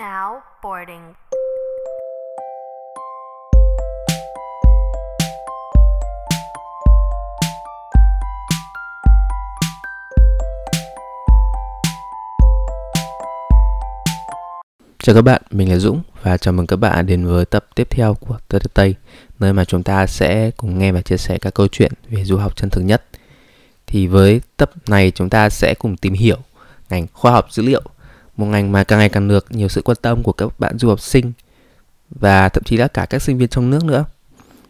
Now boarding. Chào các bạn, mình là Dũng và chào mừng các bạn đến với tập tiếp theo của Tây Tây, nơi mà chúng ta sẽ cùng nghe và chia sẻ các câu chuyện về du học chân thực nhất. Thì với tập này chúng ta sẽ cùng tìm hiểu ngành khoa học dữ liệu, một ngành mà càng ngày càng được nhiều sự quan tâm của các bạn du học sinh và thậm chí là cả các sinh viên trong nước nữa.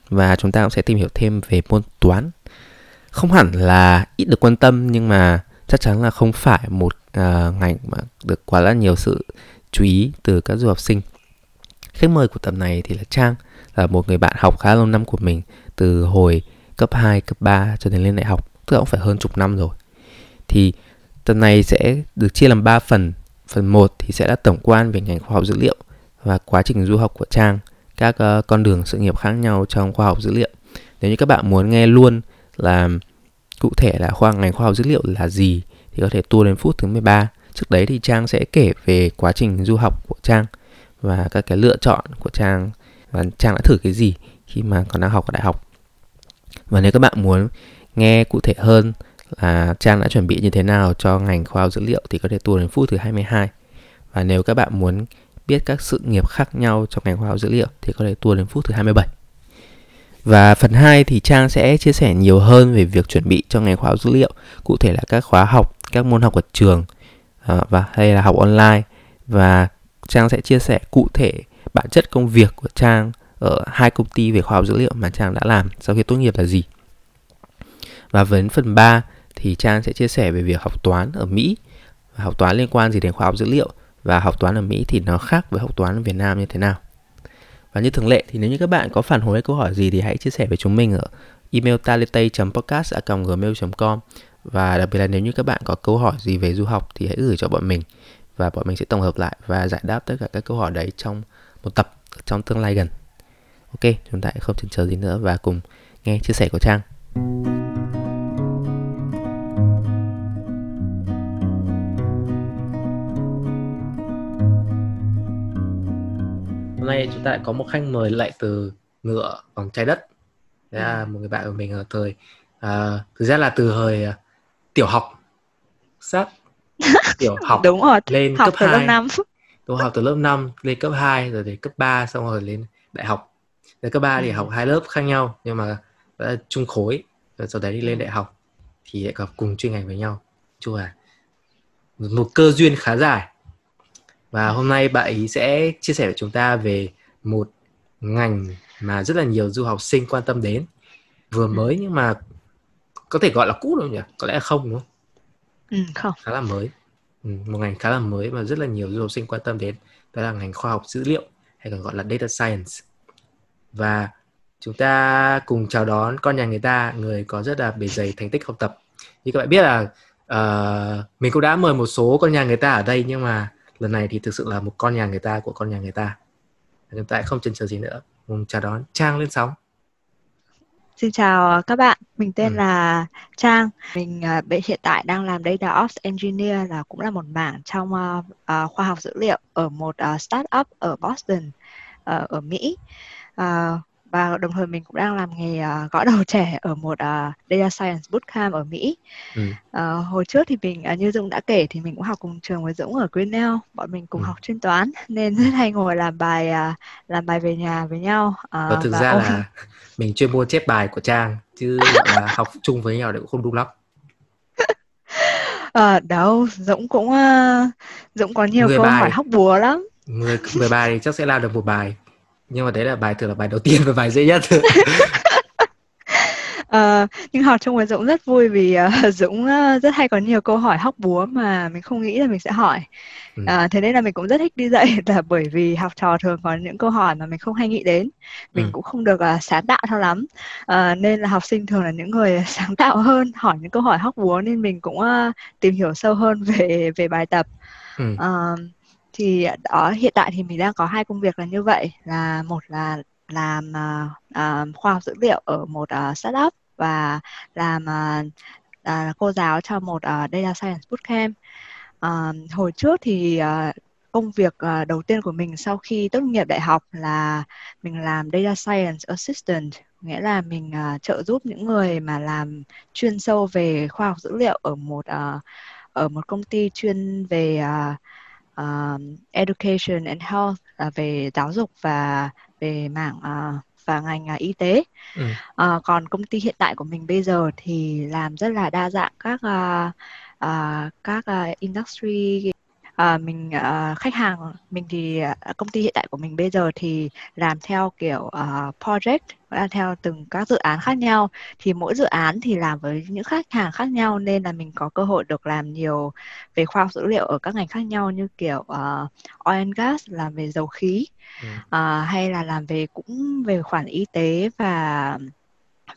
Và chúng ta cũng sẽ tìm hiểu thêm về môn toán. Không hẳn là ít được quan tâm nhưng mà chắc chắn là không phải một uh, ngành mà được quá là nhiều sự chú ý từ các du học sinh. Khách mời của tập này thì là Trang, là một người bạn học khá lâu năm của mình từ hồi cấp 2, cấp 3 cho đến lên đại học, tức là cũng phải hơn chục năm rồi. Thì tập này sẽ được chia làm 3 phần. Phần 1 thì sẽ là tổng quan về ngành khoa học dữ liệu và quá trình du học của Trang, các uh, con đường sự nghiệp khác nhau trong khoa học dữ liệu. Nếu như các bạn muốn nghe luôn là cụ thể là khoa ngành khoa học dữ liệu là gì thì có thể tua đến phút thứ 13 trước đấy thì trang sẽ kể về quá trình du học của trang và các cái lựa chọn của trang và trang đã thử cái gì khi mà còn đang học ở đại học và nếu các bạn muốn nghe cụ thể hơn là trang đã chuẩn bị như thế nào cho ngành khoa học dữ liệu thì có thể tua đến phút thứ 22 và nếu các bạn muốn biết các sự nghiệp khác nhau trong ngành khoa học dữ liệu thì có thể tua đến phút thứ 27 và phần 2 thì Trang sẽ chia sẻ nhiều hơn về việc chuẩn bị cho ngành khoa học dữ liệu, cụ thể là các khóa học, các môn học ở trường, ờ, và hay là học online. Và Trang sẽ chia sẻ cụ thể bản chất công việc của Trang ở hai công ty về khoa học dữ liệu mà Trang đã làm sau khi tốt nghiệp là gì. Và với phần 3 thì Trang sẽ chia sẻ về việc học toán ở Mỹ và học toán liên quan gì đến khoa học dữ liệu và học toán ở Mỹ thì nó khác với học toán ở Việt Nam như thế nào. Và như thường lệ thì nếu như các bạn có phản hồi hay câu hỏi gì thì hãy chia sẻ với chúng mình ở email talitay.podcast.gmail.com và đặc biệt là nếu như các bạn có câu hỏi gì về du học thì hãy gửi cho bọn mình và bọn mình sẽ tổng hợp lại và giải đáp tất cả các câu hỏi đấy trong một tập trong tương lai gần. Ok, chúng ta không chần chờ gì nữa và cùng nghe chia sẻ của Trang. Hôm nay chúng ta lại có một khách mời lại từ ngựa bằng trái đất. Là một người bạn của mình ở thời à, thực ra là từ hồi à, tiểu học. Sắp tiểu học đúng rồi lên học cấp từ 2 lớp 5 tôi học từ lớp 5 lên cấp 2 rồi đến cấp 3 xong rồi lên đại học. Đến cấp 3 thì Ừ. học hai lớp khác nhau nhưng mà đã chung khối rồi sau đấy đi lên đại học thì lại gặp cùng chuyên ngành với nhau. Chung là một cơ duyên khá dài và hôm nay bạn ấy sẽ chia sẻ với chúng ta về một ngành mà rất là nhiều du học sinh quan tâm đến. Vừa mới nhưng mà có thể gọi là cũ đâu nhỉ? Có lẽ là không đúng không? Ừ, không. Khá là mới. Ừ, một ngành khá là mới và rất là nhiều du học sinh quan tâm đến. Đó là ngành khoa học dữ liệu hay còn gọi là data science. Và chúng ta cùng chào đón con nhà người ta người có rất là bề dày thành tích học tập. Như các bạn biết là ờ, mình cũng đã mời một số con nhà người ta ở đây nhưng mà lần này thì thực sự là một con nhà người ta của con nhà người ta. Chúng ta không chần chờ gì nữa. Cùng chào đón trang lên sóng. Xin chào các bạn. Mình tên Ừ. là Trang. Mình uh, hiện tại đang làm data ops engineer là cũng là một mảng trong ờ, ờ, khoa học dữ liệu ở một ờ, startup ở Boston ờ, ở Mỹ. Ờ, và đồng thời mình cũng đang làm nghề ờ, gõ đầu trẻ ở một ờ, data science bootcamp ở Mỹ. Ừ. Ờ, hồi trước thì mình ờ, như Dũng đã kể thì mình cũng học cùng trường với Dũng ở Grinnell. Bọn mình cùng Ừ. học chuyên toán nên rất hay ngồi làm bài à, làm bài về nhà với nhau. Ờ, và thực và ra ôn là mình chuyên môn chép bài của trang chứ là học chung với nhau thì cũng không đúng lắm. Ờ, đâu Dũng cũng ờ, Dũng có nhiều Mười câu hỏi bài. hóc búa lắm. 10, 10 bài thì chắc sẽ làm được một bài nhưng mà đấy là bài thường là bài đầu tiên và bài dễ nhất Ờ, nhưng học chung với Dũng rất vui vì ờ, Dũng ờ, rất hay có nhiều câu hỏi hóc búa mà mình không nghĩ là mình sẽ hỏi Ừ. Ờ, thế nên là mình cũng rất thích đi dạy là bởi vì học trò thường có những câu hỏi mà mình không hay nghĩ đến mình Ừ. cũng không được ờ, sáng tạo cho lắm Ờ, nên là học sinh thường là những người sáng tạo hơn hỏi những câu hỏi hóc búa nên mình cũng ờ, tìm hiểu sâu hơn về về bài tập ừ. Ờ, thì đó hiện tại thì mình đang có hai công việc là như vậy. Là một là làm uh, khoa học dữ liệu ở một uh, startup và làm uh, uh, cô giáo cho một uh, data science bootcamp. Uh, hồi trước thì uh, công việc uh, đầu tiên của mình sau khi tốt nghiệp đại học là mình làm data science assistant. Nghĩa là mình uh, trợ giúp những người mà làm chuyên sâu về khoa học dữ liệu ở một uh, ở một công ty chuyên về uh, uh, education and health là về giáo dục và về mảng uh, và ngành uh, y tế. Ừ. Uh, còn công ty hiện tại của mình bây giờ thì làm rất là đa dạng các uh, uh, các uh, industry à, mình uh, khách hàng mình thì uh, công ty hiện tại của mình bây giờ thì làm theo kiểu uh, project là theo từng các dự án khác nhau. Thì mỗi dự án thì làm với những khách hàng khác nhau nên là mình có cơ hội được làm nhiều về khoa học dữ liệu ở các ngành khác nhau như kiểu uh, oil and gas làm về dầu khí ừ. uh, hay là làm về cũng về khoản y tế và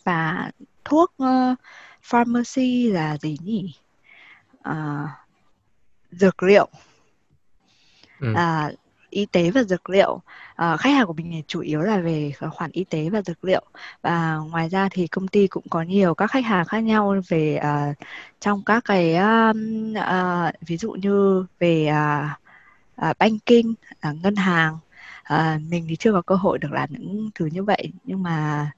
và thuốc uh, pharmacy là gì nhỉ? Uh, dược liệu ừ. à, y tế và dược liệu. À, khách hàng của mình chủ yếu là về khoản y tế và dược liệu. Và ngoài ra thì công ty cũng có nhiều các khách hàng khác nhau về uh, trong các cái um, uh, ví dụ như về uh, uh, banking uh, ngân hàng. Uh, mình thì chưa có cơ hội được làm những thứ như vậy. Nhưng mà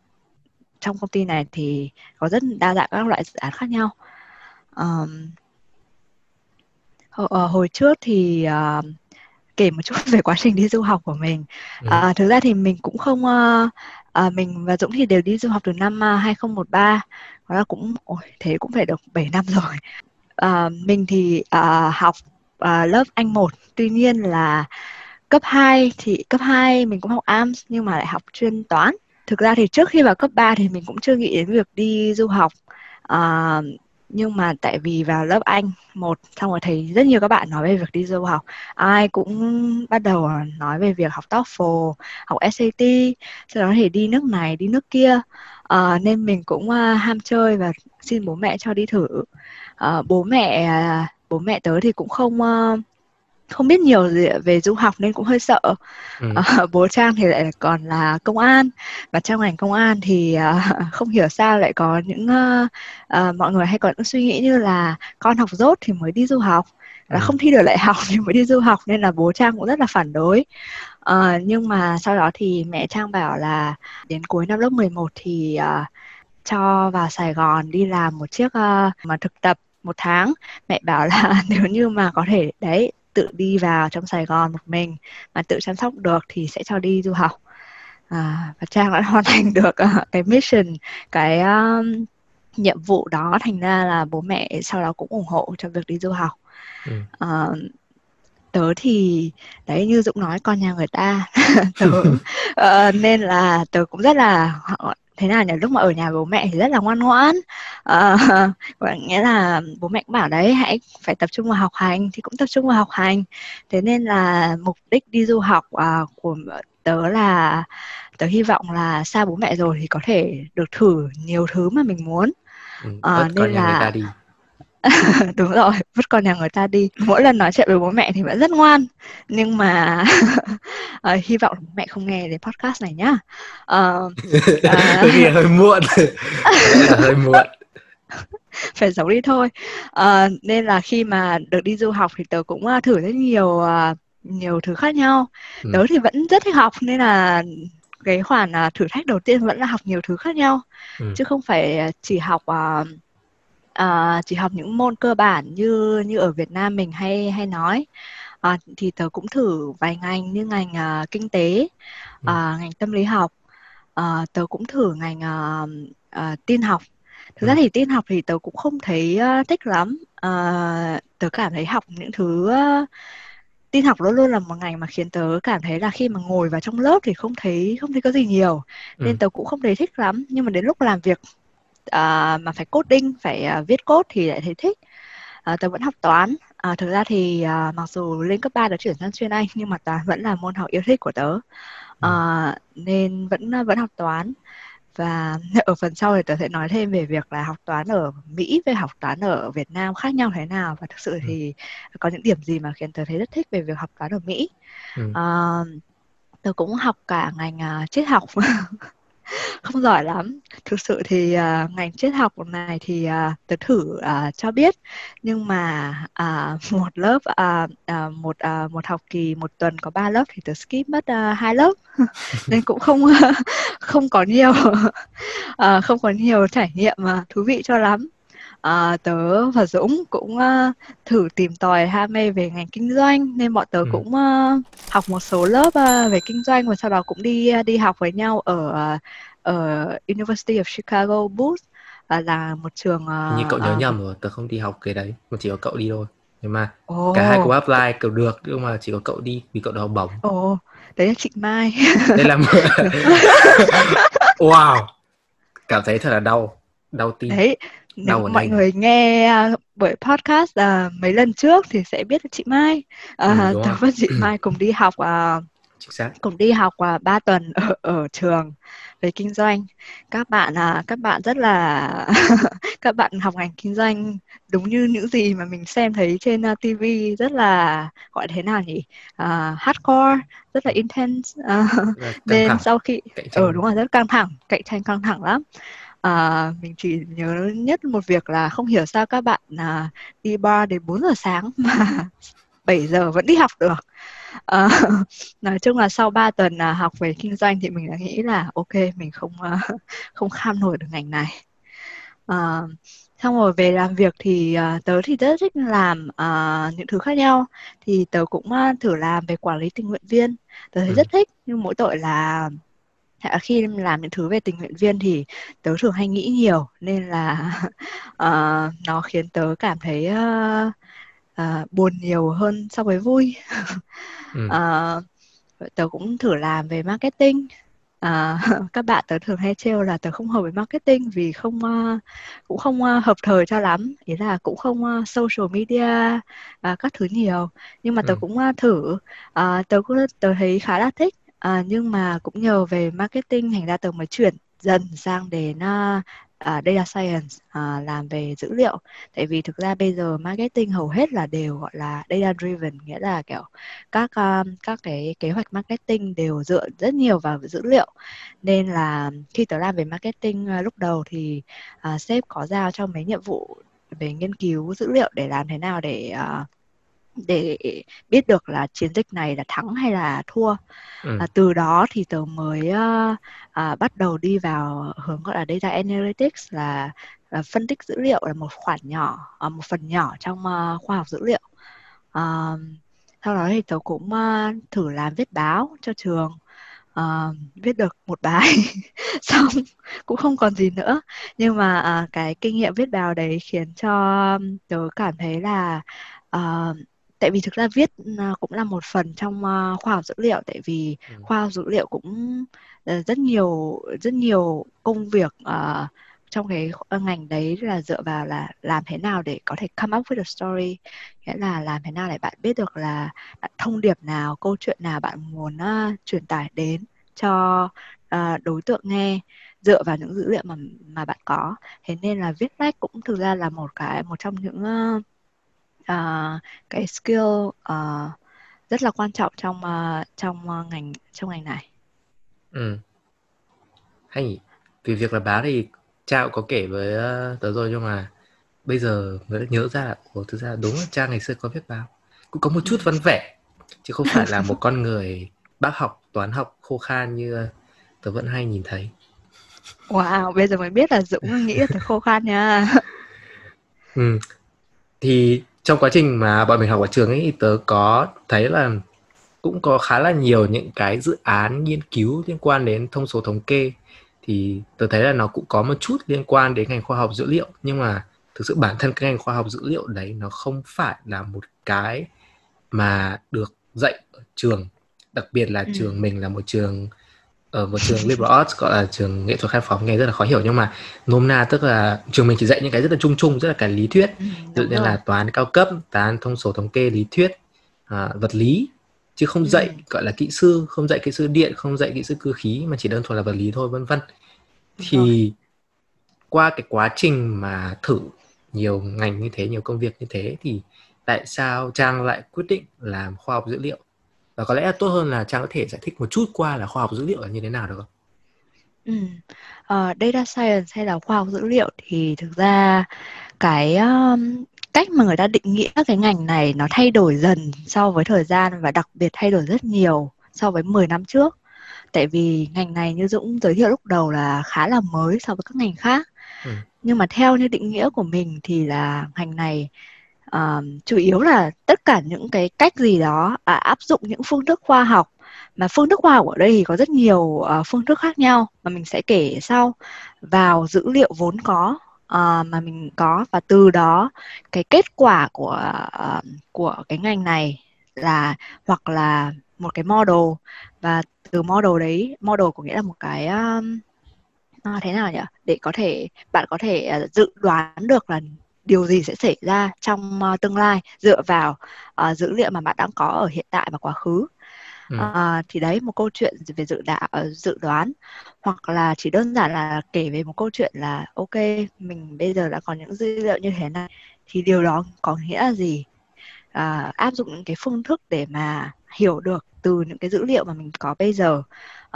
trong công ty này thì có rất đa dạng các loại dự án khác nhau. Um, hồi trước thì uh, kể một chút về quá trình đi du học của mình. Ừ. À, thực ra thì mình cũng không uh, à, mình và Dũng thì đều đi du học từ năm uh, 2013. Đó là cũng ôi, thế cũng phải được 7 năm rồi. À, mình thì uh, học uh, lớp Anh 1, tuy nhiên là cấp 2 thì cấp 2 mình cũng học AMS nhưng mà lại học chuyên toán. Thực ra thì trước khi vào cấp 3 thì mình cũng chưa nghĩ đến việc đi du học. Uh, nhưng mà tại vì vào lớp Anh một xong rồi thấy rất nhiều các bạn nói về việc đi du học. Ai cũng bắt đầu nói về việc học TOEFL học SAT sau đó thì đi nước này đi nước kia. À, nên mình cũng uh, ham chơi và xin bố mẹ cho đi thử. À, bố mẹ bố mẹ tớ thì cũng không uh, không biết nhiều gì về du học nên cũng hơi sợ ừ. uh, bố trang thì lại còn là công an và trong ngành công an thì uh, không hiểu sao lại có những uh, uh, mọi người hay có những suy nghĩ như là con học dốt thì mới đi du học là ừ. không thi được đại học thì mới đi du học nên là bố trang cũng rất là phản đối uh, nhưng mà sau đó thì mẹ trang bảo là đến cuối năm lớp 11 thì uh, cho vào Sài Gòn đi làm một chiếc uh, mà thực tập một tháng mẹ bảo là nếu như mà có thể đấy tự đi vào trong Sài Gòn một mình mà tự chăm sóc được thì sẽ cho đi du học. À, và Trang đã hoàn thành được uh, cái mission cái um, nhiệm vụ đó thành ra là bố mẹ sau đó cũng ủng hộ cho việc đi du học. Ừ. uh, tớ thì đấy như Dũng nói con nhà người ta. Tớ uh, nên là tớ cũng rất là thế nào nhỉ lúc mà ở nhà bố mẹ thì rất là ngoan ngoãn. À, nghĩa là bố mẹ cũng bảo đấy hãy phải tập trung vào học hành thì cũng tập trung vào học hành. Thế nên là mục đích đi du học à, của tớ là tớ hy vọng là xa bố mẹ rồi thì có thể được thử nhiều thứ mà mình muốn. Ừ, à, nên là đi đúng rồi vứt con nhà người ta đi. Mỗi lần nói chuyện với bố mẹ thì vẫn rất ngoan. Nhưng mà uh, hy vọng bố mẹ không nghe đến podcast này nhá. Uh, uh, hơi muộn. Hơi muộn. Phải giấu đi thôi. Uh, nên là khi mà được đi du học thì tớ cũng thử rất nhiều uh, nhiều thứ khác nhau. Ừ. tớ thì vẫn rất thích học nên là cái khoản uh, thử thách đầu tiên vẫn là học nhiều thứ khác nhau. Ừ. chứ không phải chỉ học uh, uh, chỉ học những môn cơ bản như như ở Việt Nam mình hay hay nói uh, thì tớ cũng thử vài ngành như ngành uh, kinh tế uh, ừ. ngành tâm lý học uh, tớ cũng thử ngành uh, uh, tin học thực ừ. ra thì tin học thì tớ cũng không thấy uh, thích lắm uh, tớ cảm thấy học những thứ uh, tin học luôn luôn là một ngành mà khiến tớ cảm thấy là khi mà ngồi vào trong lớp thì không thấy không thấy có gì nhiều nên ừ. tớ cũng không thấy thích lắm nhưng mà đến lúc làm việc uh, mà phải coding phải uh, viết code thì lại thấy thích. Uh, tớ vẫn học toán. Uh, thực ra thì uh, mặc dù lên cấp 3 đã chuyển sang chuyên anh nhưng mà toán vẫn là môn học yêu thích của tớ. Uh, nên vẫn vẫn học toán. Và ở phần sau thì tớ sẽ nói thêm về việc là học toán ở Mỹ với học toán ở Việt Nam khác nhau thế nào. Và thực sự ừ. thì có những điểm gì mà khiến tớ thấy rất thích về việc học toán ở Mỹ. Ừ. Uh, tớ cũng học cả ngành uh, triết học không giỏi lắm. Thực sự thì uh, ngành triết học này thì uh, tớ thử uh, cho biết. Nhưng mà uh, một lớp uh, uh, một uh, một học kỳ một tuần có ba lớp thì tớ skip mất uh, hai lớp. Nên cũng không không có nhiều uh, không có nhiều trải nghiệm mà thú vị cho lắm à, tớ và Dũng cũng uh, thử tìm tòi ham mê về ngành kinh doanh nên bọn tớ ừ. cũng uh, học một số lớp uh, về kinh doanh và sau đó cũng đi đi học với nhau ở uh, ở University of Chicago Booth uh, là một trường uh, như cậu nhớ uh, nhầm rồi tớ không đi học cái đấy mà chỉ có cậu đi thôi. Nhưng mà oh. cả hai cậu apply cậu được nhưng mà chỉ có cậu đi vì cậu được học bổng. Ồ, đấy là chị Mai. Đây là wow! Cảm thấy thật là đau đau tim. Đấy nếu mọi đây. người nghe uh, bởi podcast uh, mấy lần trước thì sẽ biết chị Mai. Uh, ừ, tớ và chị Mai cùng đi học uh, cùng đi học uh, 3 tuần ở, ở trường về kinh doanh. Các bạn à các bạn rất là các bạn học ngành kinh doanh đúng như những gì mà mình xem thấy trên uh, TV rất là gọi thế nào nhỉ? Uh, hardcore rất là intense. Uh, nên sau khi ở ừ, đúng rồi rất căng thẳng cạnh tranh căng thẳng lắm à, mình chỉ nhớ nhất một việc là không hiểu sao các bạn à, đi bar đến 4 giờ sáng mà 7 giờ vẫn đi học được. À, nói chung là sau 3 tuần à, học về kinh doanh thì mình đã nghĩ là ok mình không à, không kham nổi được ngành này. À, xong rồi về làm việc thì uh, tớ thì rất thích làm uh, những thứ khác nhau. Thì tớ cũng uh, thử làm về quản lý tình nguyện viên. Tớ thấy ừ. rất thích nhưng mỗi tội là khi làm những thứ về tình nguyện viên thì tớ thường hay nghĩ nhiều nên là uh, nó khiến tớ cảm thấy uh, uh, buồn nhiều hơn so với vui. Ừ. uh, tớ cũng thử làm về marketing. À, các bạn tớ thường hay trêu là tớ không hợp với marketing vì không uh, cũng không uh, hợp thời cho lắm. Ý là cũng không uh, social media uh, các thứ nhiều. Nhưng mà tớ ừ. cũng uh, thử. Uh, tớ cũng tớ thấy khá là thích à, nhưng mà cũng nhờ về marketing thành ra tớ mới chuyển dần sang đến uh, uh, data science uh, làm về dữ liệu. Tại vì thực ra bây giờ marketing hầu hết là đều gọi là data driven nghĩa là kiểu các uh, các cái kế hoạch marketing đều dựa rất nhiều vào dữ liệu. Nên là khi tớ làm về marketing uh, lúc đầu thì uh, sếp có giao cho mấy nhiệm vụ về nghiên cứu dữ liệu để làm thế nào để uh, để biết được là chiến dịch này là thắng hay là thua. Ừ. à, từ đó thì tớ mới uh, uh, bắt đầu đi vào hướng gọi là data analytics là, là phân tích dữ liệu là một khoản nhỏ uh, một phần nhỏ trong uh, khoa học dữ liệu. Uh, sau đó thì tớ cũng uh, thử làm viết báo cho trường uh, viết được một bài xong cũng không còn gì nữa. Nhưng mà uh, cái kinh nghiệm viết báo đấy khiến cho tớ cảm thấy là uh, tại vì thực ra viết à, cũng là một phần trong à, khoa học dữ liệu. Tại vì ừ. khoa học dữ liệu cũng ờ, rất nhiều rất nhiều công việc uh, trong cái ngành đấy là dựa vào là làm thế nào để có thể come up with a story. Nghĩa là làm thế nào để bạn biết được là thông điệp nào câu chuyện nào bạn muốn uh, truyền tải đến cho uh, đối tượng nghe dựa vào những dữ liệu mà mà bạn có. Thế nên là viết lách cũng thực ra là một cái một trong những uh, uh, cái skill uh, rất là quan trọng trong uh, trong uh, ngành trong ngành này. Ừ. Hay nhỉ? Vì việc là báo thì cha có kể với tớ rồi nhưng mà bây giờ mới nhớ ra là Ủa, thực ra đúng là cha ngày xưa có viết báo cũng có một chút văn vẻ chứ không phải là một con người bác học toán học khô khan như tớ vẫn hay nhìn thấy Wow, bây giờ mới biết là Dũng nghĩ là tớ khô khan nha. ừ. Thì trong quá trình mà bọn mình học ở trường ấy tớ có thấy là cũng có khá là nhiều những cái dự án nghiên cứu liên quan đến thông số thống kê thì tớ thấy là nó cũng có một chút liên quan đến ngành khoa học dữ liệu nhưng mà thực sự bản thân cái ngành khoa học dữ liệu đấy nó không phải là một cái mà được dạy ở trường đặc biệt là ừ. trường mình là một trường ở một trường liberal arts gọi là trường nghệ thuật khai phóng nghe rất là khó hiểu. Nhưng mà nôm na tức là trường mình chỉ dạy những cái rất là chung chung rất là cái lý thuyết. Ừ, ví dụ như là toán cao cấp toán thông số thống kê lý thuyết à, vật lý. Chứ không dạy ừ. gọi là kỹ sư không dạy kỹ sư điện không dạy kỹ sư cơ khí mà chỉ đơn thuần là vật lý thôi vân vân. Thì qua cái quá trình mà thử nhiều ngành như thế nhiều công việc như thế thì tại sao trang lại quyết định làm khoa học dữ liệu và có lẽ là tốt hơn là trang có thể giải thích một chút qua là khoa học dữ liệu là như thế nào được không Ừ. Uh, data science hay là khoa học dữ liệu thì thực ra cái um, cách mà người ta định nghĩa cái ngành này nó thay đổi dần so với thời gian và đặc biệt thay đổi rất nhiều so với 10 năm trước. Tại vì ngành này như Dũng giới thiệu lúc đầu là khá là mới so với các ngành khác. Ừ. Nhưng mà theo như định nghĩa của mình thì là ngành này uh, chủ yếu là tất cả những cái cách gì đó à, áp dụng những phương thức khoa học. Mà phương thức khoa học ở đây thì có rất nhiều uh, phương thức khác nhau mà mình sẽ kể sau. Vào dữ liệu vốn có uh, mà mình có và từ đó cái kết quả của uh, của cái ngành này là hoặc là một cái model. Và từ model đấy model có nghĩa là một cái um, à, thế nào nhỉ? Để có thể bạn có thể dự đoán được là điều gì sẽ xảy ra trong uh, tương lai dựa vào uh, dữ liệu mà bạn đang có ở hiện tại và quá khứ? Ừ. À, thì đấy một câu chuyện về dự đạo dự đoán hoặc là chỉ đơn giản là kể về một câu chuyện là ok mình bây giờ đã có những dữ liệu như thế này thì điều đó có nghĩa là gì? À, áp dụng những cái phương thức để mà hiểu được từ những cái dữ liệu mà mình có bây giờ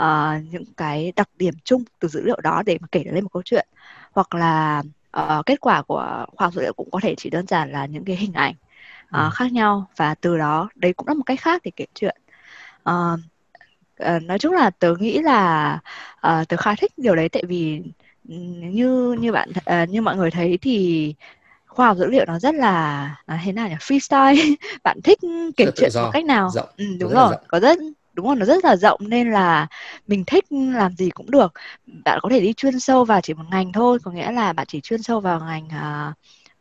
uh, những cái đặc điểm chung từ dữ liệu đó để mà kể lên một câu chuyện. Hoặc là uh, kết quả của khoa học dữ liệu cũng có thể chỉ đơn giản là những cái hình ảnh uh, ừ. khác nhau và từ đó đấy cũng là một cách khác để kể chuyện uh, uh, nói chung là tớ nghĩ là uh, tớ khá thích điều đấy tại vì như như bạn uh, như mọi người thấy thì khoa học dữ liệu nó rất là à, thế nào nhỉ freestyle bạn thích kể rất chuyện một cách nào rộng. Ừ, đúng rồi có rất đúng không? Nó rất là rộng nên là mình thích làm gì cũng được. Bạn có thể đi chuyên sâu vào chỉ một ngành thôi có nghĩa là bạn chỉ chuyên sâu vào ngành uh,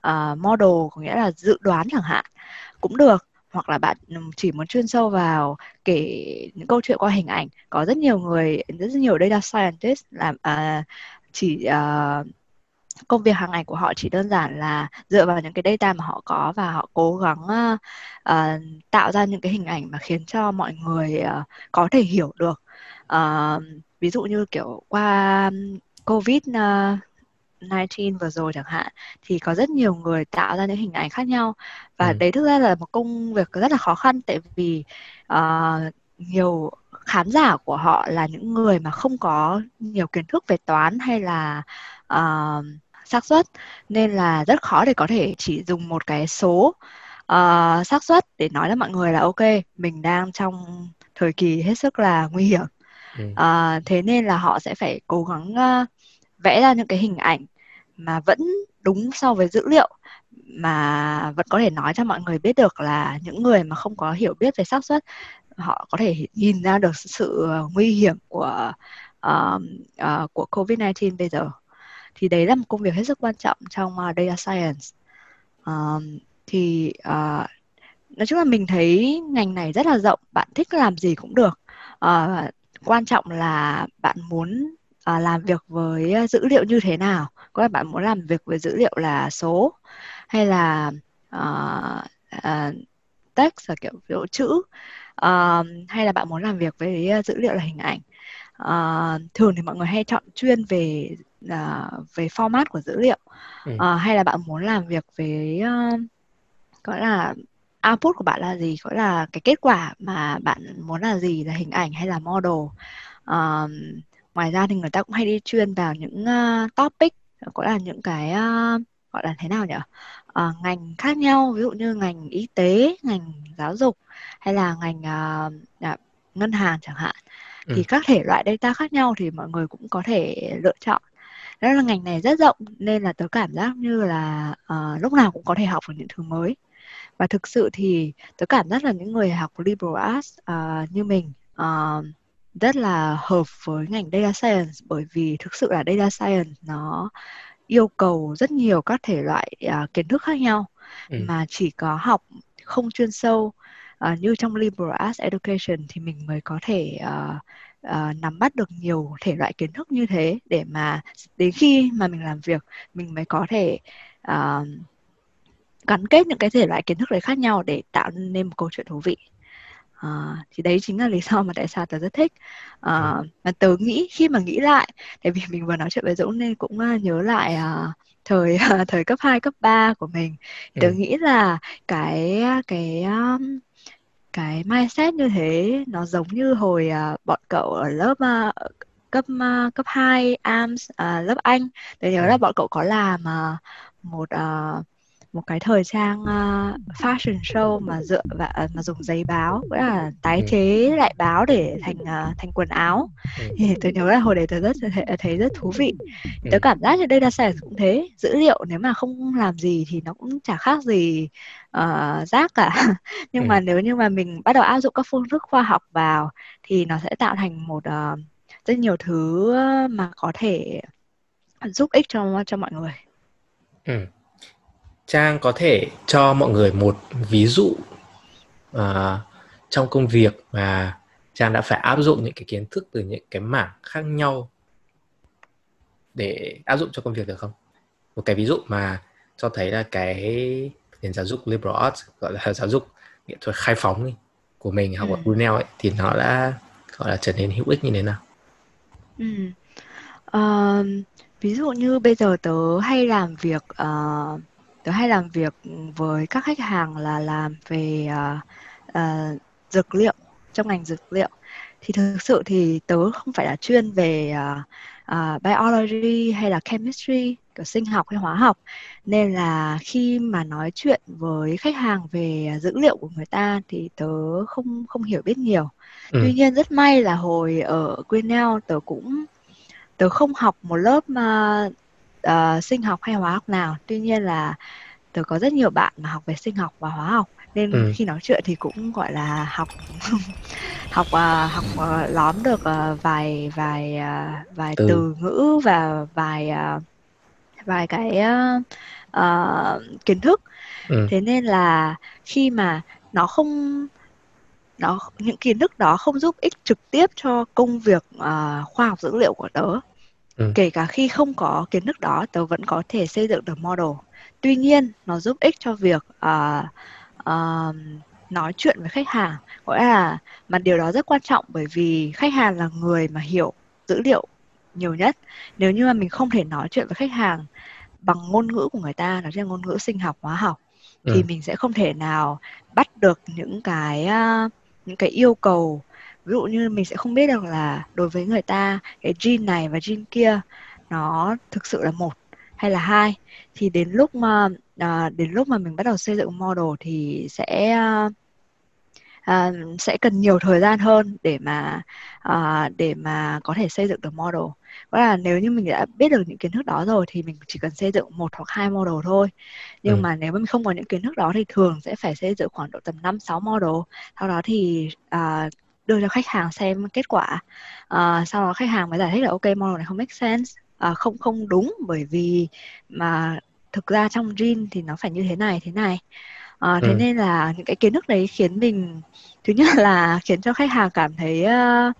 uh, model có nghĩa là dự đoán chẳng hạn cũng được. Hoặc là bạn ừ, chỉ muốn chuyên sâu vào kể những câu chuyện qua hình ảnh. Có rất nhiều người rất nhiều data scientist làm uh, chỉ uh, công việc hàng ngày của họ chỉ đơn giản là dựa vào những cái data mà họ có và họ cố gắng uh, uh, tạo ra những cái hình ảnh mà khiến cho mọi người uh, có thể hiểu được uh, ví dụ như kiểu qua covid uh, 19 vừa rồi chẳng hạn thì có rất nhiều người tạo ra những hình ảnh khác nhau và ừ. đấy thực ra là một công việc rất là khó khăn tại vì uh, nhiều khán giả của họ là những người mà không có nhiều kiến thức về toán hay là uh, xác suất nên là rất khó để có thể chỉ dùng một cái số uh, xác suất để nói với mọi người là ok mình đang trong thời kỳ hết sức là nguy hiểm ừ. uh, thế nên là họ sẽ phải cố gắng uh, vẽ ra những cái hình ảnh mà vẫn đúng so với dữ liệu mà vẫn có thể nói cho mọi người biết được là những người mà không có hiểu biết về xác suất họ có thể nhìn ra được sự nguy hiểm của uh, uh, của COVID-19 bây giờ thì đấy là một công việc hết sức quan trọng trong uh, data science. Uh, thì uh, nói chung là mình thấy ngành này rất là rộng bạn thích làm gì cũng được. Uh, quan trọng là bạn muốn uh, làm việc với dữ liệu như thế nào. Có là bạn muốn làm việc với dữ liệu là số hay là uh, uh, text là kiểu ví dụ chữ uh, hay là bạn muốn làm việc với dữ liệu là hình ảnh. Uh, thường thì mọi người hay chọn chuyên về uh, về format của dữ liệu. Ừ. uh, hay là bạn muốn làm việc với uh, gọi là output của bạn là gì? Gọi là cái kết quả mà bạn muốn là gì? Là hình ảnh hay là model? Uh, ngoài ra thì người ta cũng hay đi chuyên vào những uh, topic gọi là những cái uh, gọi là thế nào nhỉ uh, ngành khác nhau ví dụ như ngành y tế ngành giáo dục hay là ngành uh, ngân hàng chẳng hạn. Ừ. thì các thể loại data khác nhau thì mọi người cũng có thể lựa chọn đó là ngành này rất rộng nên là tớ cảm giác như là uh, lúc nào cũng có thể học được những thứ mới và thực sự thì tớ cảm giác là những người học liberal arts uh, như mình uh, rất là hợp với ngành data science bởi vì thực sự là data science nó yêu cầu rất nhiều các thể loại uh, kiến thức khác nhau ừ. mà chỉ có học không chuyên sâu uh, như trong liberal arts education thì mình mới có thể uh, uh, nắm bắt được nhiều thể loại kiến thức như thế để mà đến khi mà mình làm việc mình mới có thể uh, gắn kết những cái thể loại kiến thức đấy khác nhau để tạo nên một câu chuyện thú vị. À, thì đấy chính là lý do mà tại sao tớ rất thích. À, mà tớ nghĩ khi mà nghĩ lại tại vì mình vừa nói chuyện với Dũng nên cũng uh, nhớ lại uh, thời uh, thời cấp 2, cấp 3 của mình. Tớ ừ. nghĩ là cái cái um, cái mindset như thế nó giống như hồi uh, bọn cậu ở lớp uh, cấp uh, cấp 2 AMS uh, lớp Anh tôi nhớ ừ. là bọn cậu có làm uh, một uh, một cái thời trang uh, fashion show mà dựa và uh, mà dùng giấy báo nghĩa là tái ừ. chế lại báo để thành uh, thành quần áo ừ. thì tôi nhớ là hồi đấy tôi rất thấy, thấy rất thú vị ừ. tôi cảm giác như đây science cũng thế dữ liệu nếu mà không làm gì thì nó cũng chả khác gì uh, rác cả nhưng mà nếu như mà mình bắt đầu áp dụng các phương thức khoa học vào thì nó sẽ tạo thành một uh, rất nhiều thứ mà có thể giúp ích cho cho mọi người. Ừ. Trang có thể cho mọi người một ví dụ uh, trong công việc mà Trang đã phải áp dụng những cái kiến thức từ những cái mảng khác nhau để áp dụng cho công việc được không? Một cái ví dụ mà cho thấy là cái nền giáo dục liberal arts gọi là giáo dục nghệ thuật khai phóng của mình học ừ. ở Brunel ấy thì nó đã gọi là trở nên hữu ích như thế nào? Ừ. Uh, ví dụ như bây giờ tớ hay làm việc uh, tớ hay làm việc với các khách hàng là làm về uh, uh, dược liệu trong ngành dược liệu. Thì thực sự thì tớ không phải là chuyên về uh, uh, biology hay là chemistry kiểu sinh học hay hóa học. Nên là khi mà nói chuyện với khách hàng về dữ liệu của người ta thì tớ không không hiểu biết nhiều. Ừ. tuy nhiên rất may là hồi ở Grinnell tớ cũng tớ không học một lớp mà uh, sinh học hay hóa học nào tuy nhiên là tớ có rất nhiều bạn mà học về sinh học và hóa học nên ừ. khi nói chuyện thì cũng gọi là học học uh, học uh, lóm được uh, vài vài uh, vài từ. từ ngữ và vài uh, vài cái uh, uh, kiến thức ừ. thế nên là khi mà nó không nó những kiến thức đó không giúp ích trực tiếp cho công việc uh, khoa học dữ liệu của tớ ừ. kể cả khi không có kiến thức đó tớ vẫn có thể xây dựng được model tuy nhiên nó giúp ích cho việc uh, uh, nói chuyện với khách hàng gọi là mà điều đó rất quan trọng bởi vì khách hàng là người mà hiểu dữ liệu nhiều nhất nếu như mà mình không thể nói chuyện với khách hàng bằng ngôn ngữ của người ta đó là ngôn ngữ sinh học hóa học ừ. thì mình sẽ không thể nào bắt được những cái uh, những cái yêu cầu ví dụ như mình sẽ không biết được là đối với người ta cái gene này và gene kia nó thực sự là một hay là hai. Thì đến lúc mà à, đến lúc mà mình bắt đầu xây dựng model thì sẽ à, sẽ cần nhiều thời gian hơn để mà à, để mà có thể xây dựng được model. Đó là nếu như mình đã biết được những kiến thức đó rồi thì mình chỉ cần xây dựng một hoặc hai model thôi. Nhưng ừ. mà nếu mà mình không có những kiến thức đó thì thường sẽ phải xây dựng khoảng độ tầm 5 6 model. Sau đó thì à, đưa cho khách hàng xem kết quả à, sau đó khách hàng mới giải thích là ok model này không make sense à, không không đúng bởi vì mà thực ra trong gene thì nó phải như thế này thế này à, thế ừ. nên là những cái kiến thức đấy khiến mình thứ nhất là khiến cho khách hàng cảm thấy uh,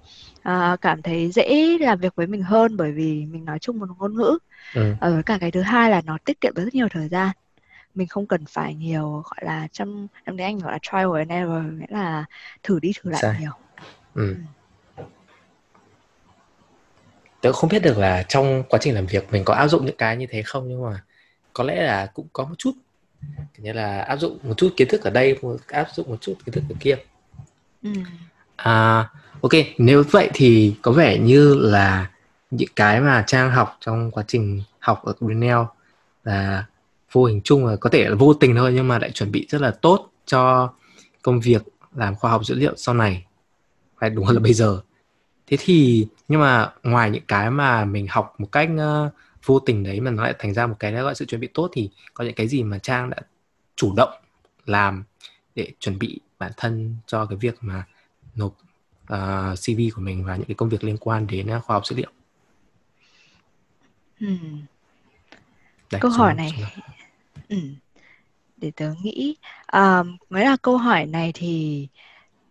uh, cảm thấy dễ làm việc với mình hơn bởi vì mình nói chung một ngôn ngữ ừ. uh, cả cái thứ hai là nó tiết kiệm được rất nhiều thời gian mình không cần phải nhiều gọi là trong trong tiếng anh gọi là trial and error nghĩa là thử đi thử lại Sai. nhiều ừ. ừ. tớ không biết được là trong quá trình làm việc mình có áp dụng những cái như thế không nhưng mà có lẽ là cũng có một chút như là áp dụng một chút kiến thức ở đây một áp dụng một chút kiến thức ở kia ừ. à ok nếu vậy thì có vẻ như là những cái mà trang học trong quá trình học ở Grinnell là vô hình chung là có thể là vô tình thôi nhưng mà lại chuẩn bị rất là tốt cho công việc làm khoa học dữ liệu sau này hay đúng hơn là bây giờ thế thì nhưng mà ngoài những cái mà mình học một cách uh, vô tình đấy mà nó lại thành ra một cái gọi sự chuẩn bị tốt thì có những cái gì mà trang đã chủ động làm để chuẩn bị bản thân cho cái việc mà nộp uh, ờ, CV của mình và những cái công việc liên quan đến uh, khoa học dữ liệu. Hmm. Đây, câu hỏi này ừ. để tớ nghĩ um, mới là câu hỏi này thì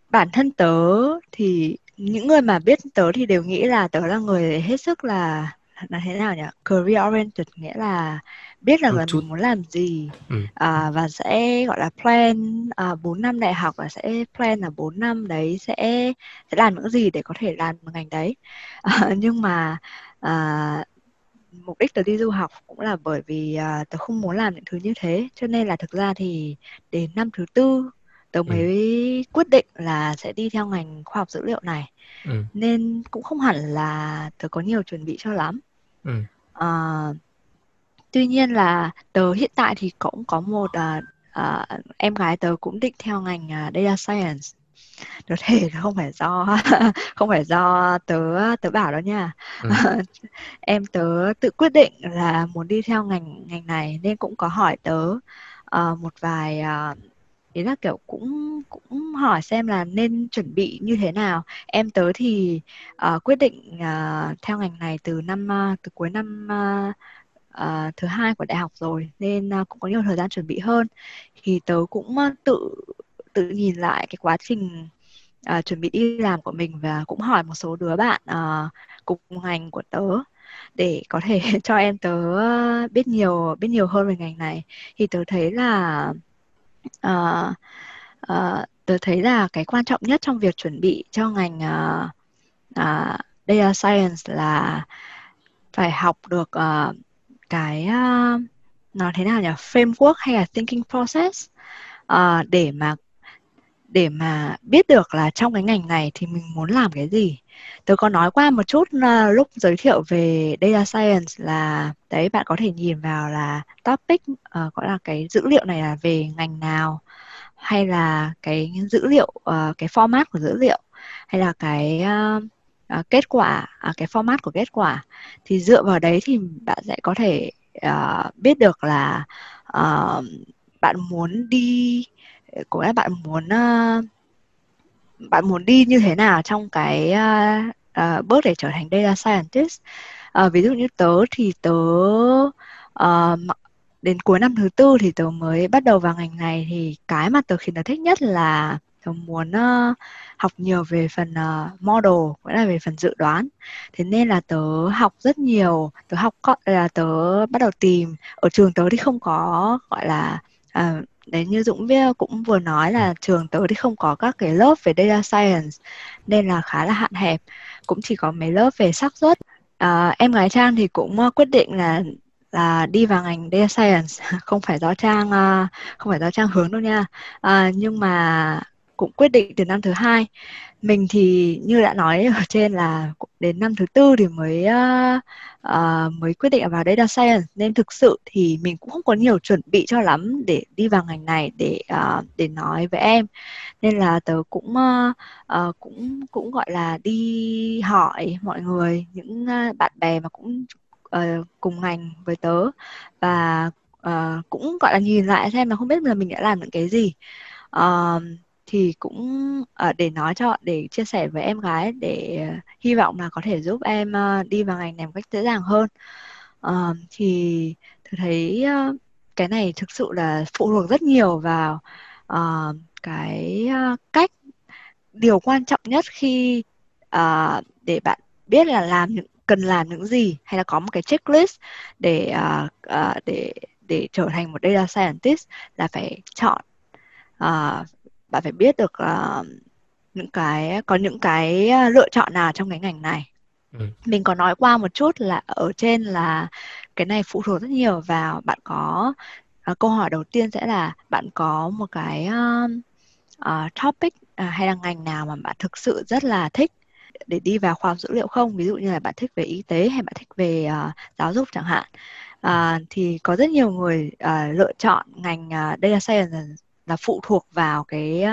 bản thân tớ thì những người mà biết tớ thì đều nghĩ là tớ là người hết sức là là thế nào nhỉ? Career oriented nghĩa là biết là, mình muốn làm gì. Ừ. à, và sẽ gọi là plan à, 4 năm đại học và sẽ plan là 4 năm đấy sẽ sẽ làm những gì để có thể làm ngành đấy. À, nhưng mà à, mục đích tớ đi du học cũng là bởi vì à, tớ không muốn làm những thứ như thế. Cho nên là thực ra thì đến năm thứ tư tớ mới ừ. quyết định là sẽ đi theo ngành khoa học dữ liệu này ừ. nên cũng không hẳn là tớ có nhiều chuẩn bị cho lắm ừ. à, tuy nhiên là tớ hiện tại thì cũng có một uh, uh, em gái tớ cũng định theo ngành uh, data science có thể không phải do không phải do tớ tớ bảo đó nha ừ. em tớ tự quyết định là muốn đi theo ngành ngành này nên cũng có hỏi tớ uh, một vài uh, ý là kiểu cũng cũng hỏi xem là nên chuẩn bị như thế nào. Em tớ thì uh, quyết định uh, theo ngành này từ năm uh, từ cuối năm uh, uh, thứ hai của đại học rồi nên uh, cũng có nhiều thời gian chuẩn bị hơn. Thì tớ cũng uh, tự tự nhìn lại cái quá trình uh, chuẩn bị đi làm của mình và cũng hỏi một số đứa bạn uh, cùng ngành của tớ để có thể cho em tớ biết nhiều biết nhiều hơn về ngành này. Thì tớ thấy là uh, uh, tôi thấy là cái quan trọng nhất trong việc chuẩn bị cho ngành uh, uh, data science là phải học được uh, cái uh, nó thế nào nhỉ? Framework hay là thinking process uh, để mà để mà biết được là trong cái ngành này thì mình muốn làm cái gì. Tớ có nói qua một chút uh, lúc giới thiệu về data science là đấy bạn có thể nhìn vào là topic uh, gọi là cái dữ liệu này là về ngành nào hay là cái dữ liệu uh, cái format của dữ liệu hay là cái uh, uh, kết quả uh, cái format của kết quả. Thì dựa vào đấy thì bạn sẽ có thể uh, biết được là uh, bạn muốn đi của các bạn muốn uh, bạn muốn đi như thế nào trong cái uh, uh, bước để trở thành data scientist? Uh, ví dụ như tớ thì tớ uh, đến cuối năm thứ tư thì tớ mới bắt đầu vào ngành này thì cái mà tớ khiến tớ thích nhất là tớ muốn uh, học nhiều về phần uh, model cũng là về phần dự đoán. Thế nên là tớ học rất nhiều tớ học là tớ bắt đầu tìm. Ở trường tớ thì không có gọi là uh, đấy như Dũng cũng vừa nói là trường tớ thì không có các cái lớp về data science nên là khá là hạn hẹp. Cũng chỉ có mấy lớp về xác suất. À, em gái Trang thì cũng uh, quyết định là là đi vào ngành data science. Không phải do Trang uh, không phải do Trang hướng đâu nha. À, nhưng mà cũng quyết định từ năm thứ hai. Mình thì như đã nói ở trên là đến năm thứ tư thì mới uh, uh, mới quyết định vào data science. Nên thực sự thì mình cũng không có nhiều chuẩn bị cho lắm để đi vào ngành này để uh, để nói với em. Nên là tớ cũng uh, uh, cũng cũng gọi là đi hỏi mọi người những uh, bạn bè mà cũng uh, cùng ngành với tớ. Và uh, cũng gọi là nhìn lại xem là không biết là mình đã làm những cái gì. Uh, thì cũng uh, để nói cho để chia sẻ với em gái để uh, hy vọng là có thể giúp em uh, đi vào ngành này một cách dễ dàng hơn. Uh, thì tôi thấy uh, cái này thực sự là phụ thuộc rất nhiều vào uh, cái uh, cách điều quan trọng nhất khi uh, để bạn biết là làm những cần làm những gì hay là có một cái checklist để uh, uh, để để trở thành một data scientist là phải chọn uh, bạn phải biết được uh, những cái có những cái ờ, lựa chọn nào trong cái ngành này. Ừ. mình có nói qua một chút là ở trên là cái này phụ thuộc rất nhiều vào bạn có uh, câu hỏi đầu tiên sẽ là bạn có một cái uh, uh, topic uh, hay là ngành nào mà bạn thực sự rất là thích để đi vào khoa học dữ liệu không? Ví dụ như là bạn thích về y tế hay bạn thích về uh, giáo dục chẳng hạn. Uh, thì có rất nhiều người uh, lựa chọn ngành uh, data science là phụ thuộc vào cái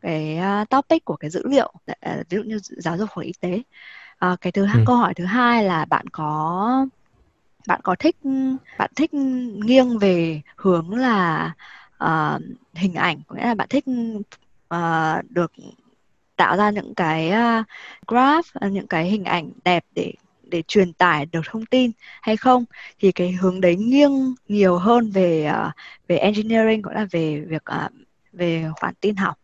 cái topic của cái dữ liệu ví dụ như giáo dục hoặc y tế à, cái thứ hai ừ. câu hỏi thứ hai là bạn có bạn có thích bạn thích nghiêng về hướng là uh, hình ảnh có nghĩa là bạn thích uh, được tạo ra những cái uh, graph những cái hình ảnh đẹp để để truyền tải được thông tin hay không thì cái hướng đấy nghiêng nhiều hơn về uh, về engineering cũng là về việc uh, về khoản tin học.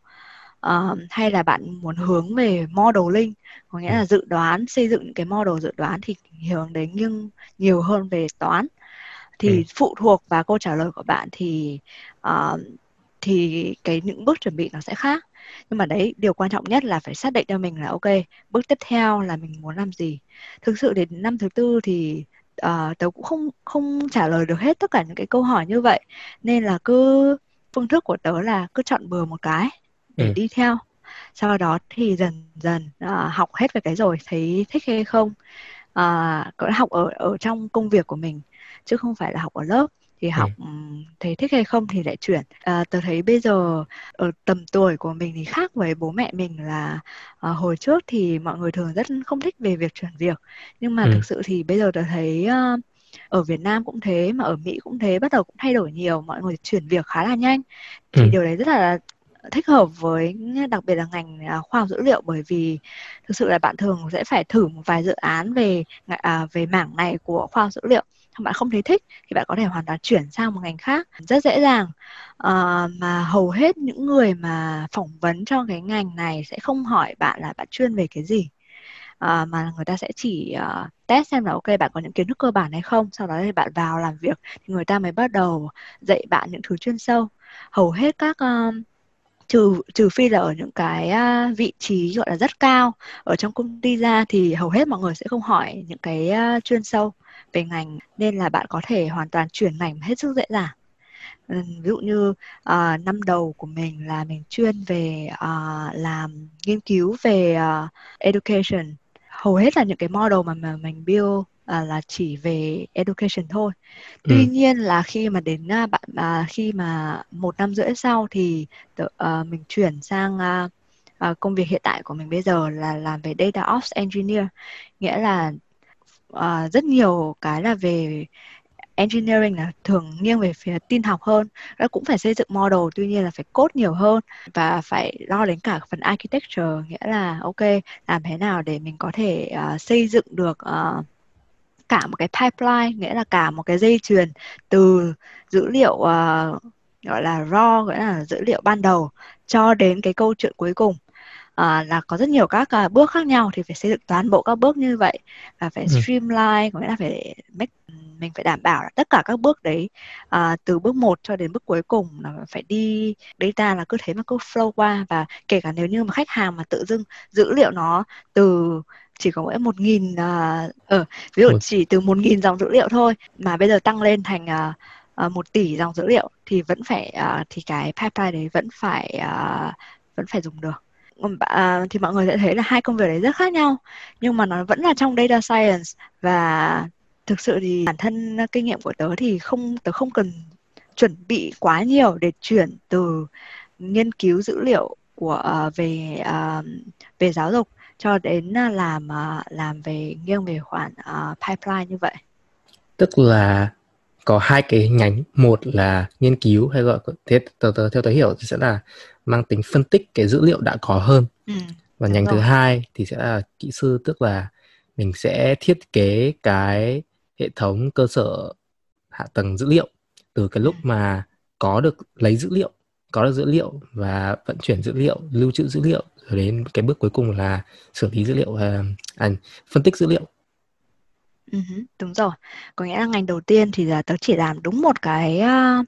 Uh, hay là bạn muốn hướng về modeling có nghĩa là dự đoán xây dựng những cái model dự đoán thì hướng đấy nghiêng nhiều hơn về toán. Thì ừ. phụ thuộc vào câu trả lời của bạn thì uh, thì cái những bước chuẩn bị nó sẽ khác nhưng mà đấy điều quan trọng nhất là phải xác định cho mình là ok bước tiếp theo là mình muốn làm gì. Thực sự đến năm thứ tư thì uh, tớ cũng không không trả lời được hết tất cả những cái câu hỏi như vậy. Nên là cứ phương thức của tớ là cứ chọn bừa một cái để ừ. đi theo. Sau đó thì dần dần uh, học hết về cái rồi thấy thích hay không. Uh, có học ở ở trong công việc của mình chứ không phải là học ở lớp thì ừ. học ừ. thấy thích hay không thì lại chuyển à, tớ thấy bây giờ ở tầm tuổi của mình thì khác với bố mẹ mình là à, hồi trước thì mọi người thường rất không thích về việc chuyển việc nhưng mà ừ. thực sự thì bây giờ tớ thấy uh, ở Việt Nam cũng thế mà ở Mỹ cũng thế bắt đầu cũng thay đổi nhiều mọi người chuyển việc khá là nhanh thì ừ. điều đấy rất là thích hợp với đặc biệt là ngành à, khoa học dữ liệu bởi vì thực sự là bạn thường sẽ phải thử một vài dự án về à, về mảng này của khoa học dữ liệu bạn không thấy thích thì bạn có thể hoàn toàn chuyển sang một ngành khác. Rất dễ dàng. À, mà hầu hết những người mà phỏng vấn cho cái ngành này sẽ không hỏi bạn là bạn chuyên về cái gì. À, mà người ta sẽ chỉ uh, test xem là ok bạn có những kiến thức cơ bản hay không sau đó thì bạn vào làm việc thì người ta mới bắt đầu dạy bạn những thứ chuyên sâu. Hầu hết các uh, trừ trừ phi là ở những cái uh, vị trí gọi là rất cao ở trong công ty ra thì hầu hết mọi người sẽ không hỏi những cái uh, chuyên sâu về ngành nên là bạn có thể hoàn toàn chuyển ngành hết sức dễ dàng ví dụ như uh, năm đầu của mình là mình chuyên về uh, làm nghiên cứu về uh, education hầu hết là những cái model mà, mà mình build uh, là chỉ về education thôi. Ừ. Tuy nhiên là khi mà đến uh, bạn uh, khi mà một năm rưỡi sau thì tự, uh, mình chuyển sang uh, uh, công việc hiện tại của mình bây giờ là làm về data ops engineer, nghĩa là uh, rất nhiều cái là về engineering là thường nghiêng về phía tin học hơn. Nó cũng phải xây dựng model tuy nhiên là phải code nhiều hơn và phải lo đến cả phần architecture nghĩa là ok làm thế nào để mình có thể uh, xây dựng được uh, cả một cái pipeline nghĩa là cả một cái dây chuyền từ dữ liệu uh, gọi là raw gọi là dữ liệu ban đầu cho đến cái câu chuyện cuối cùng à, là có rất nhiều các uh, bước khác nhau thì phải xây dựng toàn bộ các bước như vậy và phải ừ. streamline có nghĩa là phải make mình phải đảm bảo là tất cả các bước đấy à, từ bước 1 cho đến bước cuối cùng là phải đi data là cứ thế mà cứ flow qua và kể cả nếu như mà khách hàng mà tự dưng dữ liệu nó từ chỉ có mỗi một nghìn uh, uh, ví dụ chỉ từ một nghìn dòng dữ liệu thôi mà bây giờ tăng lên thành uh, uh, một tỷ dòng dữ liệu thì vẫn phải uh, thì cái pipeline đấy vẫn phải uh, vẫn phải dùng được à, thì mọi người sẽ thấy là hai công việc đấy rất khác nhau nhưng mà nó vẫn là trong data science. Và thực sự thì bản thân kinh nghiệm của tớ thì không tớ không cần chuẩn bị quá nhiều để chuyển từ nghiên cứu dữ liệu của uh, về uh, về giáo dục cho đến uh, làm uh, làm về nghiêng về khoản uh, pipeline như vậy. Tức là có hai cái nhánh một là nghiên cứu hay gọi thế tớ, tớ, theo tớ hiểu thì sẽ là mang tính phân tích cái dữ liệu đã có hơn. Ừ, và nhánh rồi. thứ hai thì sẽ là kỹ sư tức là mình sẽ thiết kế cái hệ thống cơ sở hạ tầng dữ liệu từ cái lúc mà có được lấy dữ liệu có được dữ liệu và vận chuyển dữ liệu lưu trữ dữ liệu rồi đến cái bước cuối cùng là xử lý dữ liệu à, à, phân tích dữ liệu. Uh-huh, đúng rồi. Có nghĩa là ngành đầu tiên thì là tớ chỉ làm đúng một cái uh,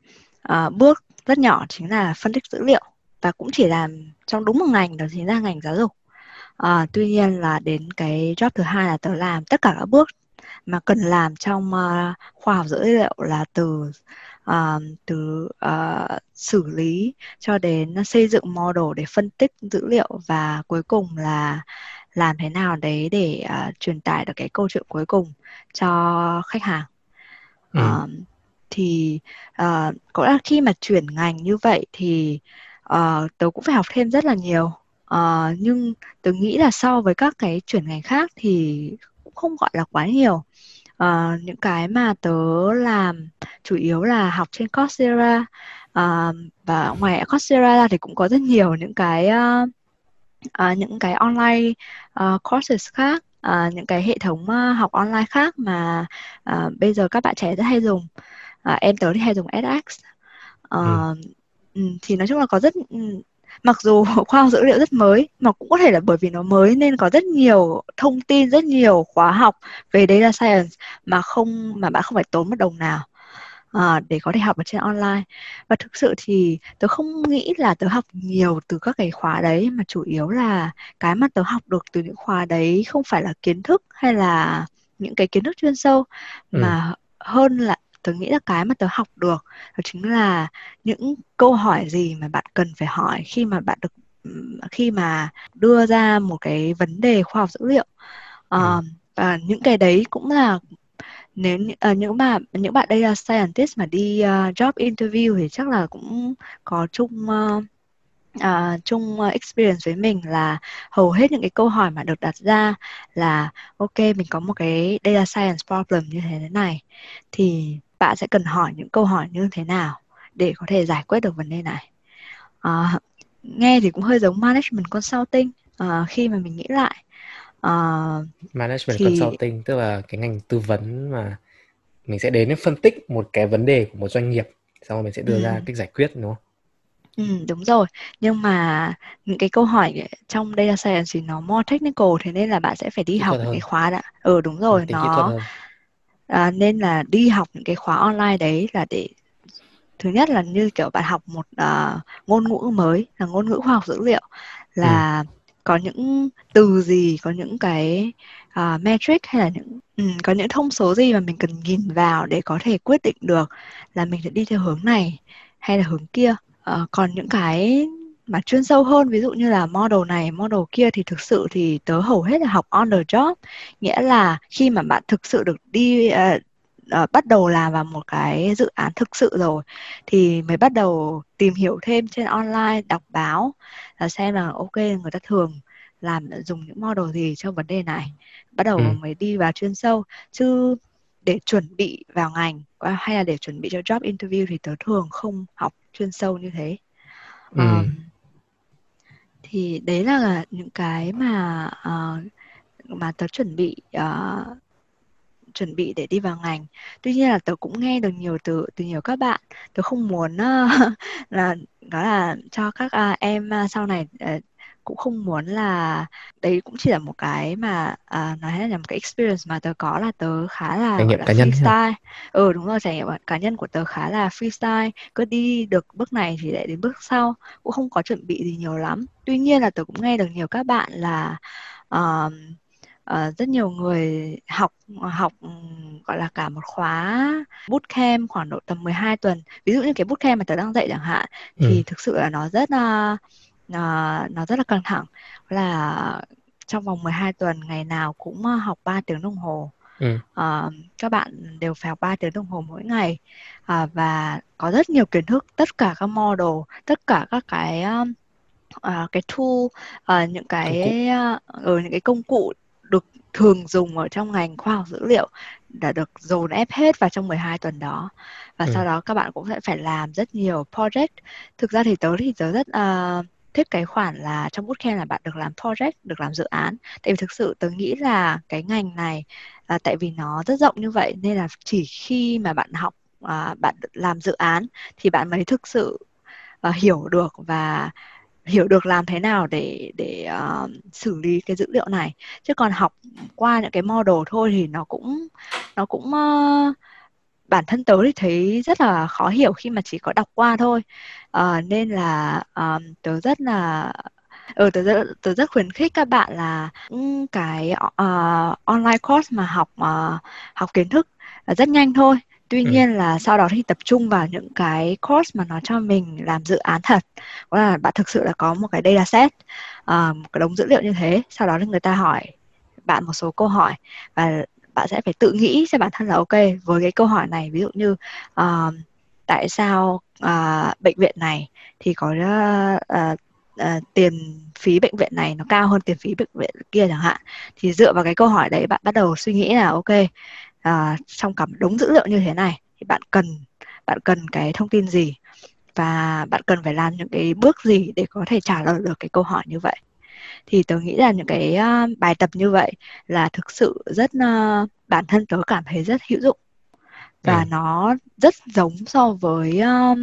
uh, bước rất nhỏ chính là phân tích dữ liệu và cũng chỉ làm trong đúng một ngành đó chính là ngành giáo dục uh, tuy nhiên là đến cái job thứ hai là tớ làm tất cả các bước mà cần làm trong uh, khoa học dữ liệu là từ uh, từ uh, xử lý cho đến xây dựng model để phân tích dữ liệu và cuối cùng là làm thế nào đấy để uh, truyền tải được cái câu chuyện cuối cùng cho khách hàng ừ. uh, thì uh, có là khi mà chuyển ngành như vậy thì uh, tớ cũng phải học thêm rất là nhiều. Uh, nhưng tớ nghĩ là so với các cái chuyển ngành khác thì cũng không gọi là quá nhiều. Uh, những cái mà tớ làm chủ yếu là học trên Coursera. Uh, và ngoài Coursera ra thì cũng có rất nhiều những cái uh, uh, những cái online uh, courses khác uh, những cái hệ thống uh, học online khác mà uh, bây giờ các bạn trẻ rất hay dùng. Uh, em tớ thì hay dùng edX. Uh, ừ thì nói chung là có rất mặc dù khoa học dữ liệu rất mới mà cũng có thể là bởi vì nó mới nên có rất nhiều thông tin rất nhiều khóa học về data science mà không mà bạn không phải tốn một đồng nào à, để có thể học ở trên online và thực sự thì tớ không nghĩ là tớ học nhiều từ các cái khóa đấy mà chủ yếu là cái mà tớ học được từ những khóa đấy không phải là kiến thức hay là những cái kiến thức chuyên sâu ừ. mà hơn là tớ nghĩ là cái mà tớ học được đó chính là những câu hỏi gì mà bạn cần phải hỏi khi mà bạn được khi mà đưa ra một cái vấn đề khoa học dữ liệu ừ. và những cái đấy cũng là nếu uh, những bạn những bạn data scientist mà đi uh, job interview thì chắc là cũng có chung uh, uh, chung experience với mình là hầu hết những cái câu hỏi mà được đặt ra là ok mình có một cái data science problem như thế này thì bạn sẽ cần hỏi những câu hỏi như thế nào để có thể giải quyết được vấn đề này? Uh, nghe thì cũng hơi giống management consulting uh, khi mà mình nghĩ lại uh, management thì... consulting tức là cái ngành tư vấn mà mình sẽ đến phân tích một cái vấn đề của một doanh nghiệp xong rồi mình sẽ đưa ừ. ra cách giải quyết đúng không? Ừ, đúng rồi. Nhưng mà những cái câu hỏi trong data science thì nó more technical thế nên là bạn sẽ phải đi kỹ học những cái khóa đã. Ừ đúng rồi nó à, nên là đi học những cái khóa online đấy là để thứ nhất là như kiểu bạn học một uh, ngôn ngữ mới là ngôn ngữ khoa học dữ liệu là ừ. có những từ gì có những cái uh, metric hay là những um, có những thông số gì mà mình cần nhìn vào để có thể quyết định được là mình sẽ đi theo hướng này hay là hướng kia uh, còn những cái mà chuyên sâu hơn ví dụ như là model này model kia thì thực sự thì tớ hầu hết là học on the job. Nghĩa là khi mà bạn thực sự được đi uh, uh, bắt đầu làm vào một cái dự án thực sự rồi thì mới bắt đầu tìm hiểu thêm trên online đọc báo là xem là ok người ta thường làm dùng những model gì cho vấn đề này. Bắt đầu ừ. mới đi vào chuyên sâu. Chứ để chuẩn bị vào ngành hay là để chuẩn bị cho job interview thì tớ thường không học chuyên sâu như thế. Ừ. um, thì đấy là những cái mà uh, mà tớ chuẩn bị uh, chuẩn bị để đi vào ngành. Tuy nhiên là tớ cũng nghe được nhiều từ từ nhiều các bạn. Tớ không muốn uh, là đó là cho các uh, em uh, sau này uh, cũng không muốn là đấy cũng chỉ là một cái mà uh, nói là một cái experience mà tớ có là tớ khá là trải nghiệm cá nhân freestyle. Ừ đúng rồi trải nghiệm cá nhân của tớ khá là freestyle. Cứ đi được bước này thì lại đến bước sau. Cũng không có chuẩn bị gì nhiều lắm. Tuy nhiên là tớ cũng nghe được nhiều các bạn là uh, uh, rất nhiều người học học gọi là cả một khóa bootcamp khoảng độ tầm 12 tuần. Ví dụ như cái bootcamp mà tớ đang dạy chẳng hạn ừ. thì thực sự là nó rất là uh, nó rất là căng thẳng. Là trong vòng 12 tuần ngày nào cũng học 3 tiếng đồng hồ. Ừ. uh, các bạn đều phải học 3 tiếng đồng hồ mỗi ngày. Uh, và có rất nhiều kiến thức tất cả các model tất cả các cái uh, cái tool uh, những cái uh, ở những cái công cụ được thường dùng ở trong ngành khoa học dữ liệu đã được dồn ép hết vào trong 12 tuần đó. Và ừ. sau đó các bạn cũng sẽ phải làm rất nhiều project. Thực ra thì tớ thì tớ rất uh, thích cái khoản là trong bootcamp là bạn được làm project được làm dự án. Tại vì thực sự tớ nghĩ là cái ngành này là tại vì nó rất rộng như vậy nên là chỉ khi mà bạn học à, bạn làm dự án thì bạn mới thực sự à, hiểu được và hiểu được làm thế nào để để uh, xử lý cái dữ liệu này. Chứ còn học qua những cái model thôi thì nó cũng nó cũng uh, bản thân tớ thì thấy rất là khó hiểu khi mà chỉ có đọc qua thôi. Uh, nên là um, tớ rất là ừ, tớ rất tớ rất khuyến khích các bạn là cái uh, online course mà học uh, học kiến thức là rất nhanh thôi. Tuy ừ. nhiên là sau đó thì tập trung vào những cái course mà nó cho mình làm dự án thật. Đó là bạn thực sự là có một cái data set uh, một cái đống dữ liệu như thế sau đó thì người ta hỏi bạn một số câu hỏi và bạn sẽ phải tự nghĩ cho bản thân là ok với cái câu hỏi này. Ví dụ như uh, tại sao uh, bệnh viện này thì có uh, uh, tiền phí bệnh viện này nó cao hơn tiền phí bệnh viện kia chẳng hạn. Thì dựa vào cái câu hỏi đấy bạn bắt đầu suy nghĩ là ok uh, trong cả đống dữ liệu như thế này thì bạn cần bạn cần cái thông tin gì? Và bạn cần phải làm những cái bước gì để có thể trả lời được cái câu hỏi như vậy? Thì tớ nghĩ là những cái uh, bài tập như vậy là thực sự rất uh, bản thân tớ cảm thấy rất hữu dụng và ừ. nó rất giống so với uh,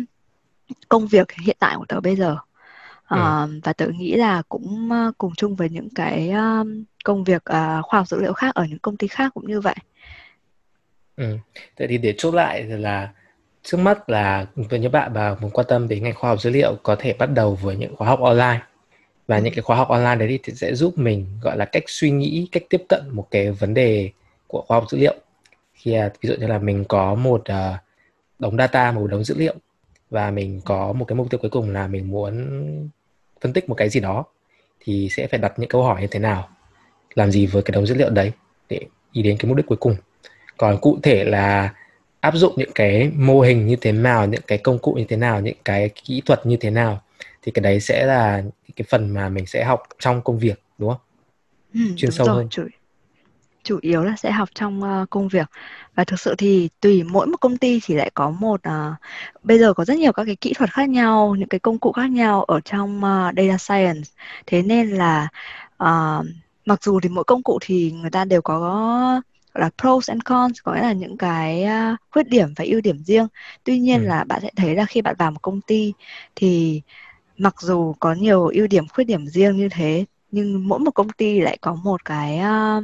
công việc hiện tại của tớ bây giờ uh, ừ. và tớ nghĩ là cũng uh, cùng chung với những cái uh, công việc uh, khoa học dữ liệu khác ở những công ty khác cũng như vậy Ừ. Vậy thì để chốt lại là trước mắt là với những bạn mà muốn quan tâm đến ngành khoa học dữ liệu có thể bắt đầu với những khóa học online và những cái khóa học online đấy thì sẽ giúp mình gọi là cách suy nghĩ cách tiếp cận một cái vấn đề của khoa học dữ liệu. Khi à, ví dụ như là mình có một uh, đống data một đống dữ liệu và mình có một cái mục tiêu cuối cùng là mình muốn phân tích một cái gì đó thì sẽ phải đặt những câu hỏi như thế nào làm gì với cái đống dữ liệu đấy để đi đến cái mục đích cuối cùng. Còn cụ thể là áp dụng những cái mô hình như thế nào những cái công cụ như thế nào những cái kỹ thuật như thế nào thì cái đấy sẽ là cái phần mà mình sẽ học trong công việc đúng không? Ừ, chuyên sâu rồi, hơn. chủ, chủ yếu là sẽ học trong uh, công việc. Và thực sự thì tùy mỗi một công ty thì lại có một uh, bây giờ có rất nhiều các cái kỹ thuật khác nhau những cái công cụ khác nhau ở trong uh, data science. Thế nên là uh, mặc dù thì mỗi công cụ thì người ta đều có là pros and cons có nghĩa là những cái khuyết điểm và ưu điểm riêng. Tuy nhiên ừ. là bạn sẽ thấy là khi bạn vào một công ty thì mặc dù có nhiều ưu điểm khuyết điểm riêng như thế nhưng mỗi một công ty lại có một cái uh,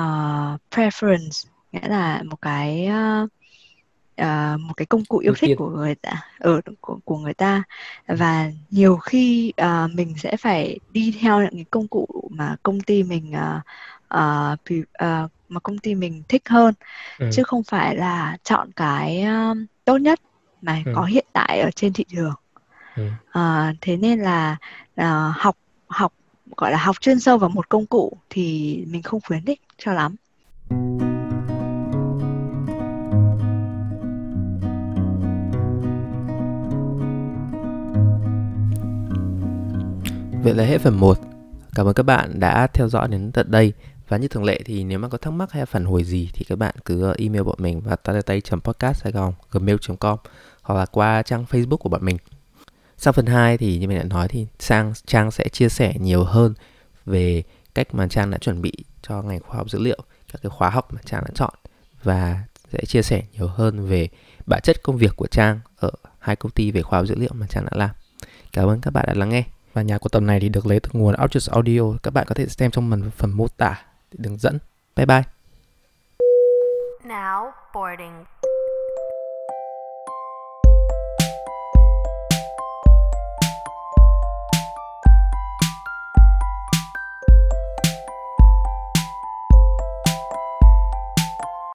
uh, preference nghĩa là một cái uh, uh, một cái công cụ yêu thích của người ta ở ừ, của, của người ta. Và nhiều khi uh, mình sẽ phải đi theo những cái công cụ mà công ty mình uh, uh, uh, mà công ty mình thích hơn. Ừ. chứ không phải là chọn cái uh, tốt nhất mà ừ. có hiện tại ở trên thị trường ừ. uh, thế nên là uh, học học gọi là học chuyên sâu vào một công cụ thì mình không khuyến khích cho lắm Vậy là hết phần 1. Cảm ơn các bạn đã theo dõi đến tận đây. Và như thường lệ thì nếu mà có thắc mắc hay phản hồi gì thì các bạn cứ email bọn mình vào tatatay.podcast gmail.com hoặc là qua trang Facebook của bọn mình. Sau phần 2 thì như mình đã nói thì Sang Trang sẽ chia sẻ nhiều hơn về cách mà Trang đã chuẩn bị cho ngành khoa học dữ liệu, các cái khóa học mà Trang đã chọn và sẽ chia sẻ nhiều hơn về bản chất công việc của Trang ở hai công ty về khoa học dữ liệu mà Trang đã làm. Cảm ơn các bạn đã lắng nghe. Và nhạc của tập này thì được lấy từ nguồn Outjust Audio. Các bạn có thể xem trong phần, phần mô tả để đường dẫn. Bye bye. Now boarding.